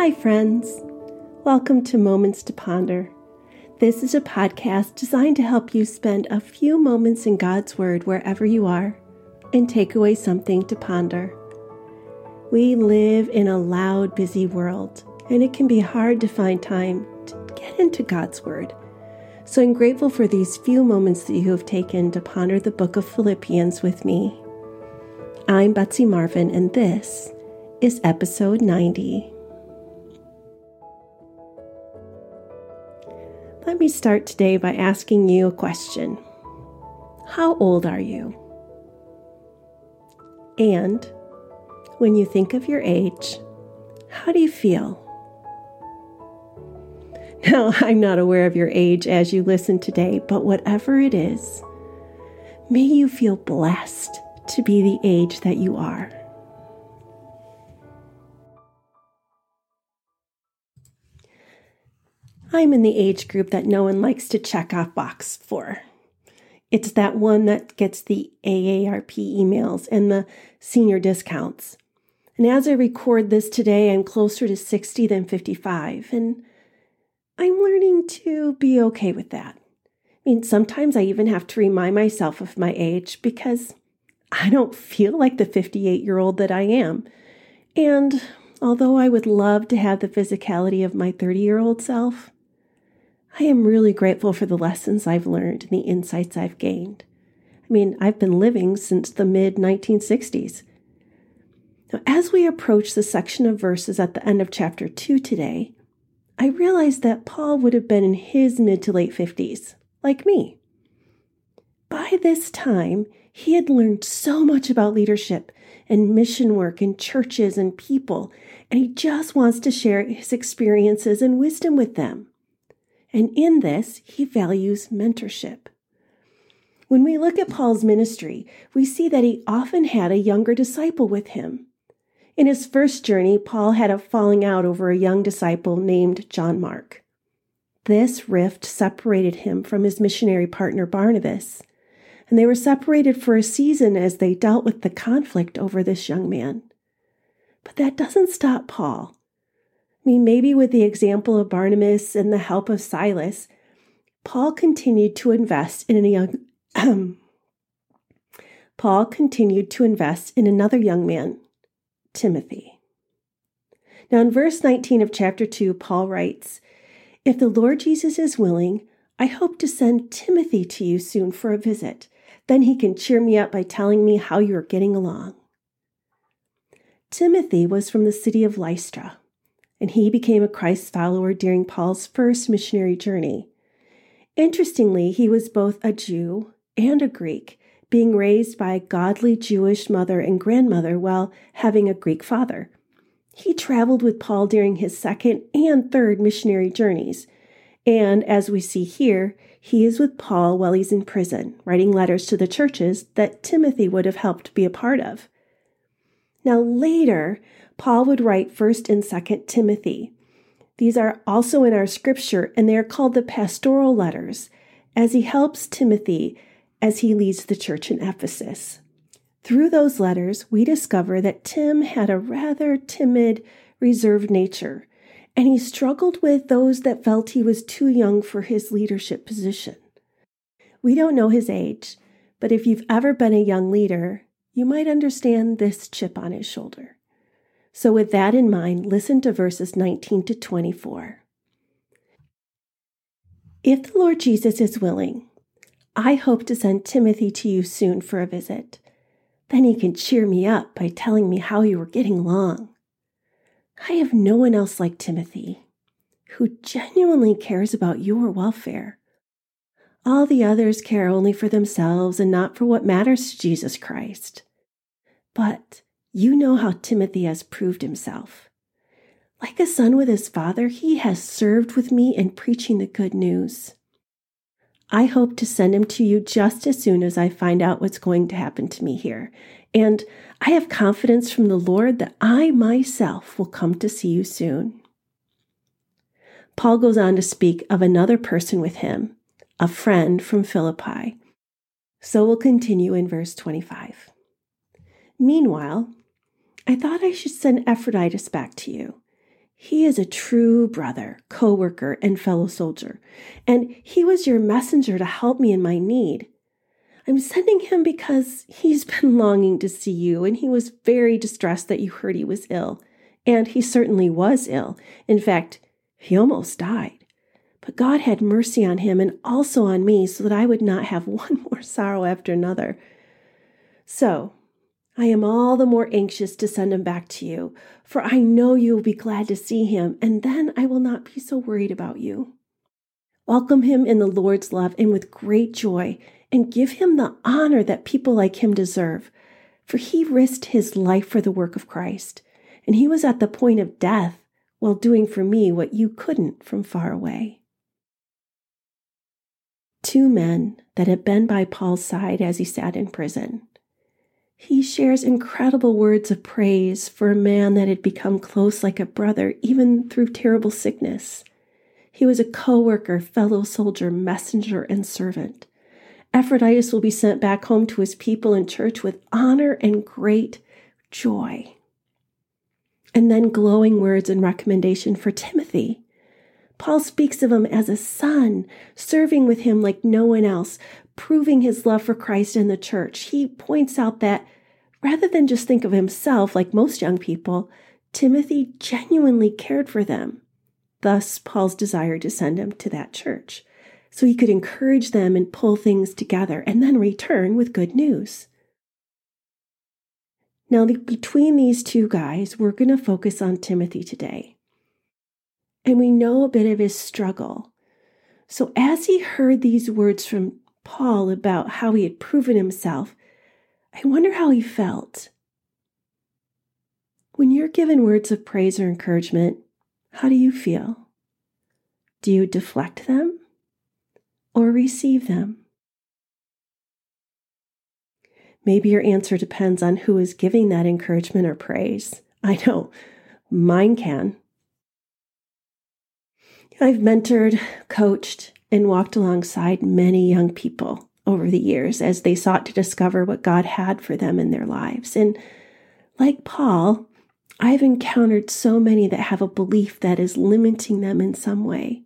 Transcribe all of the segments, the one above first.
Hi, friends. Welcome to Moments to Ponder. This is a podcast designed to help you spend a few moments in God's Word wherever you are and take away something to ponder. We live in a loud, busy world, and it can be hard to find time to get into God's Word. So I'm grateful for these few moments that you have taken to ponder the book of Philippians with me. I'm Betsy Marvin, and this is episode 90. Let me start today by asking you a question How old are you? And when you think of your age, how do you feel? Now, I'm not aware of your age as you listen today, but whatever it is, may you feel blessed to be the age that you are. I'm in the age group that no one likes to check off box for. It's that one that gets the AARP emails and the senior discounts. And as I record this today, I'm closer to 60 than 55, and I'm learning to be okay with that. I mean, sometimes I even have to remind myself of my age because I don't feel like the 58 year old that I am. And although I would love to have the physicality of my 30 year old self, I am really grateful for the lessons I've learned and the insights I've gained. I mean, I've been living since the mid 1960s. Now, as we approach the section of verses at the end of chapter 2 today, I realized that Paul would have been in his mid to late 50s, like me. By this time, he had learned so much about leadership and mission work and churches and people, and he just wants to share his experiences and wisdom with them. And in this, he values mentorship. When we look at Paul's ministry, we see that he often had a younger disciple with him. In his first journey, Paul had a falling out over a young disciple named John Mark. This rift separated him from his missionary partner Barnabas, and they were separated for a season as they dealt with the conflict over this young man. But that doesn't stop Paul. I mean, maybe with the example of Barnabas and the help of Silas, Paul continued to invest in a young Paul continued to invest in another young man, Timothy. Now, in verse 19 of chapter 2, Paul writes, If the Lord Jesus is willing, I hope to send Timothy to you soon for a visit. Then he can cheer me up by telling me how you are getting along. Timothy was from the city of Lystra and he became a Christ follower during Paul's first missionary journey. Interestingly, he was both a Jew and a Greek, being raised by a godly Jewish mother and grandmother while having a Greek father. He traveled with Paul during his second and third missionary journeys. And as we see here, he is with Paul while he's in prison, writing letters to the churches that Timothy would have helped be a part of. Now, later, Paul would write 1st and 2nd Timothy. These are also in our scripture, and they are called the pastoral letters, as he helps Timothy as he leads the church in Ephesus. Through those letters, we discover that Tim had a rather timid, reserved nature, and he struggled with those that felt he was too young for his leadership position. We don't know his age, but if you've ever been a young leader, you might understand this chip on his shoulder. So, with that in mind, listen to verses 19 to 24. If the Lord Jesus is willing, I hope to send Timothy to you soon for a visit. Then he can cheer me up by telling me how you are getting along. I have no one else like Timothy who genuinely cares about your welfare. All the others care only for themselves and not for what matters to Jesus Christ. But you know how Timothy has proved himself. Like a son with his father, he has served with me in preaching the good news. I hope to send him to you just as soon as I find out what's going to happen to me here. And I have confidence from the Lord that I myself will come to see you soon. Paul goes on to speak of another person with him, a friend from Philippi. So we'll continue in verse 25. Meanwhile, I thought I should send Epaphroditus back to you. He is a true brother, co worker, and fellow soldier, and he was your messenger to help me in my need. I'm sending him because he's been longing to see you, and he was very distressed that you heard he was ill. And he certainly was ill. In fact, he almost died. But God had mercy on him and also on me so that I would not have one more sorrow after another. So, I am all the more anxious to send him back to you, for I know you will be glad to see him, and then I will not be so worried about you. Welcome him in the Lord's love and with great joy, and give him the honor that people like him deserve, for he risked his life for the work of Christ, and he was at the point of death while doing for me what you couldn't from far away. Two men that had been by Paul's side as he sat in prison he shares incredible words of praise for a man that had become close like a brother, even through terrible sickness. He was a co worker, fellow soldier, messenger, and servant. Epaphroditus will be sent back home to his people and church with honor and great joy. And then glowing words and recommendation for Timothy. Paul speaks of him as a son, serving with him like no one else, proving his love for Christ and the church. He points out that rather than just think of himself like most young people, Timothy genuinely cared for them. Thus, Paul's desire to send him to that church so he could encourage them and pull things together and then return with good news. Now, between these two guys, we're going to focus on Timothy today. And we know a bit of his struggle. So, as he heard these words from Paul about how he had proven himself, I wonder how he felt. When you're given words of praise or encouragement, how do you feel? Do you deflect them or receive them? Maybe your answer depends on who is giving that encouragement or praise. I know mine can. I've mentored, coached, and walked alongside many young people over the years as they sought to discover what God had for them in their lives. And like Paul, I've encountered so many that have a belief that is limiting them in some way.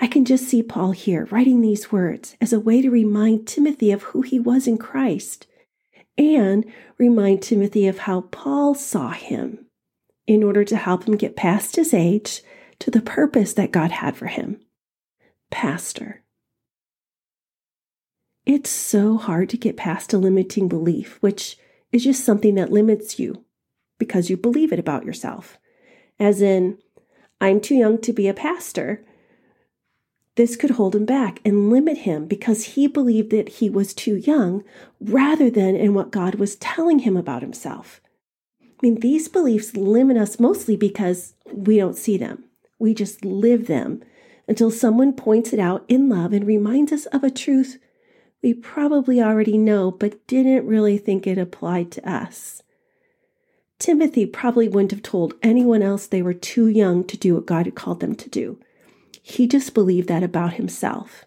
I can just see Paul here writing these words as a way to remind Timothy of who he was in Christ and remind Timothy of how Paul saw him in order to help him get past his age to the purpose that God had for him. Pastor. It's so hard to get past a limiting belief, which is just something that limits you because you believe it about yourself. As in, I'm too young to be a pastor. This could hold him back and limit him because he believed that he was too young rather than in what God was telling him about himself. I mean, these beliefs limit us mostly because we don't see them. We just live them until someone points it out in love and reminds us of a truth we probably already know, but didn't really think it applied to us. Timothy probably wouldn't have told anyone else they were too young to do what God had called them to do. He just believed that about himself.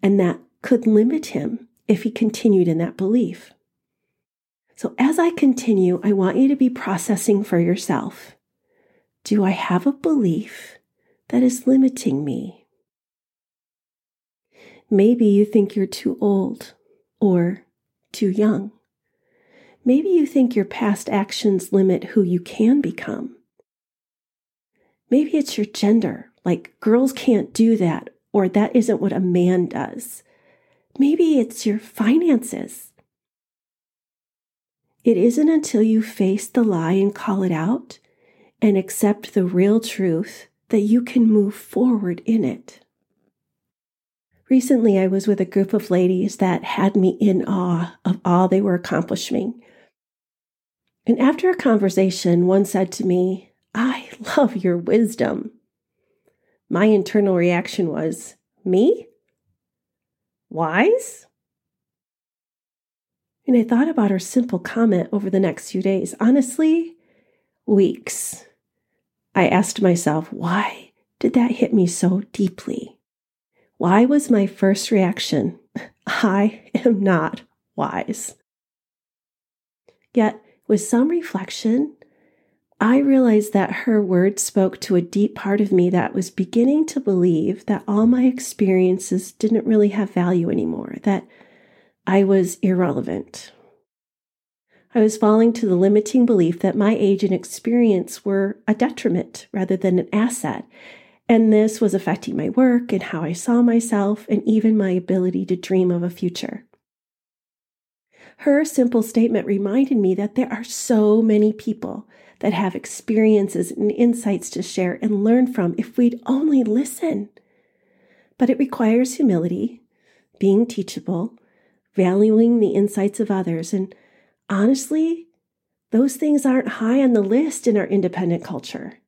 And that could limit him if he continued in that belief. So, as I continue, I want you to be processing for yourself. Do I have a belief that is limiting me? Maybe you think you're too old or too young. Maybe you think your past actions limit who you can become. Maybe it's your gender, like girls can't do that, or that isn't what a man does. Maybe it's your finances. It isn't until you face the lie and call it out and accept the real truth that you can move forward in it. Recently, I was with a group of ladies that had me in awe of all they were accomplishing. And after a conversation, one said to me, I love your wisdom. My internal reaction was, Me? Wise? And I thought about her simple comment over the next few days. Honestly, weeks. I asked myself, why did that hit me so deeply? Why was my first reaction? I am not wise. Yet, with some reflection, I realized that her words spoke to a deep part of me that was beginning to believe that all my experiences didn't really have value anymore, that I was irrelevant. I was falling to the limiting belief that my age and experience were a detriment rather than an asset, and this was affecting my work and how I saw myself and even my ability to dream of a future. Her simple statement reminded me that there are so many people that have experiences and insights to share and learn from if we'd only listen. But it requires humility, being teachable, valuing the insights of others, and honestly, those things aren't high on the list in our independent culture.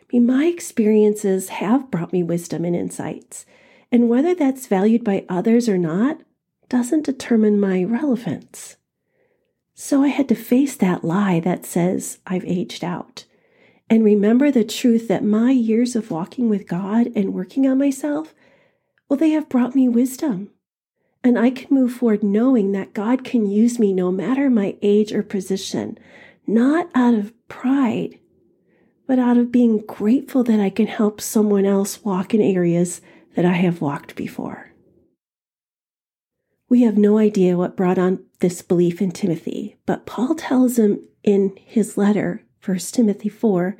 I mean, my experiences have brought me wisdom and insights, and whether that's valued by others or not doesn't determine my relevance. So I had to face that lie that says I've aged out and remember the truth that my years of walking with God and working on myself, well, they have brought me wisdom. And I can move forward knowing that God can use me no matter my age or position, not out of pride, but out of being grateful that I can help someone else walk in areas that I have walked before. We have no idea what brought on this belief in Timothy, but Paul tells him in his letter, 1 Timothy 4,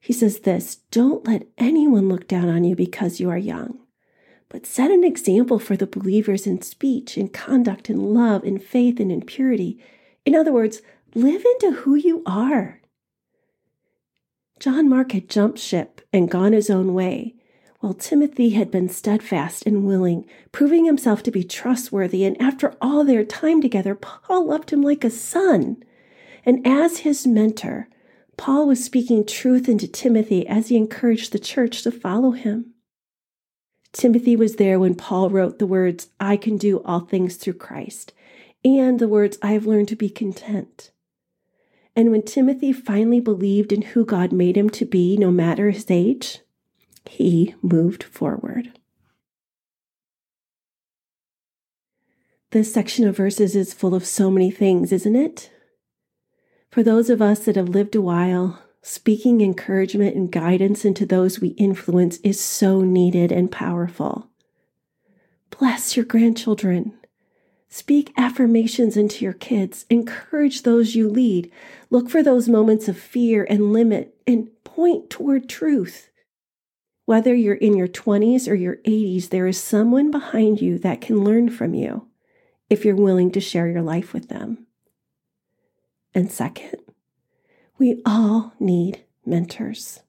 he says this Don't let anyone look down on you because you are young, but set an example for the believers in speech, in conduct, in love, in faith, and in purity. In other words, live into who you are. John Mark had jumped ship and gone his own way, while Timothy had been steadfast and willing, proving himself to be trustworthy, and after all their time together, Paul loved him like a son. And as his mentor, Paul was speaking truth into Timothy as he encouraged the church to follow him. Timothy was there when Paul wrote the words, I can do all things through Christ, and the words, I have learned to be content. And when Timothy finally believed in who God made him to be, no matter his age, he moved forward. This section of verses is full of so many things, isn't it? For those of us that have lived a while, speaking encouragement and guidance into those we influence is so needed and powerful. Bless your grandchildren. Speak affirmations into your kids. Encourage those you lead. Look for those moments of fear and limit and point toward truth. Whether you're in your 20s or your 80s, there is someone behind you that can learn from you if you're willing to share your life with them. And second, we all need mentors.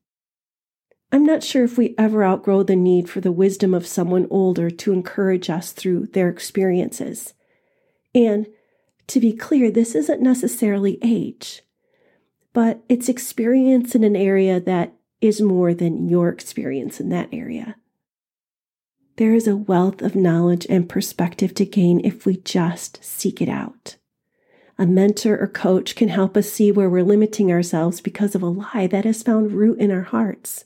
I'm not sure if we ever outgrow the need for the wisdom of someone older to encourage us through their experiences. And to be clear, this isn't necessarily age, but it's experience in an area that is more than your experience in that area. There is a wealth of knowledge and perspective to gain if we just seek it out. A mentor or coach can help us see where we're limiting ourselves because of a lie that has found root in our hearts.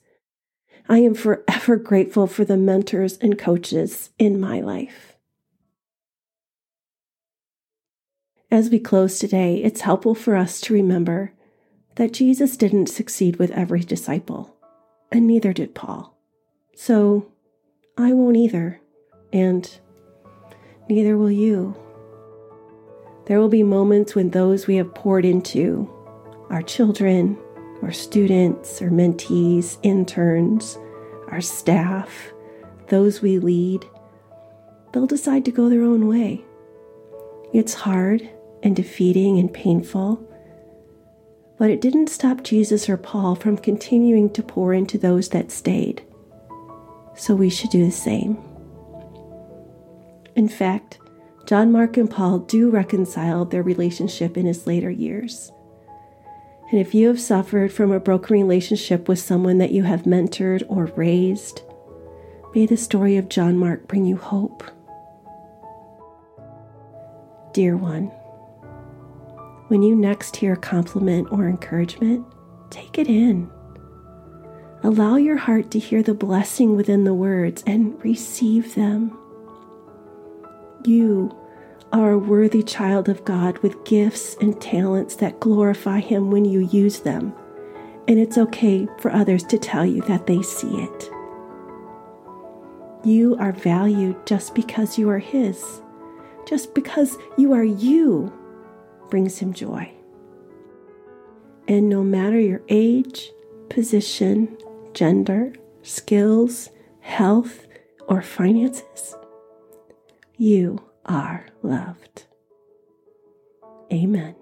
I am forever grateful for the mentors and coaches in my life. As we close today, it's helpful for us to remember that Jesus didn't succeed with every disciple, and neither did Paul. So I won't either, and neither will you. There will be moments when those we have poured into, our children, our students, our mentees, interns, our staff, those we lead, they'll decide to go their own way. It's hard and defeating and painful but it didn't stop Jesus or Paul from continuing to pour into those that stayed. So we should do the same. In fact, John Mark and Paul do reconcile their relationship in his later years. And if you have suffered from a broken relationship with someone that you have mentored or raised, may the story of John Mark bring you hope. Dear one, when you next hear a compliment or encouragement, take it in. Allow your heart to hear the blessing within the words and receive them. You are a worthy child of God with gifts and talents that glorify Him when you use them And it's okay for others to tell you that they see it. You are valued just because you are His. Just because you are you brings Him joy. And no matter your age, position, gender, skills, health, or finances, you are loved. Amen.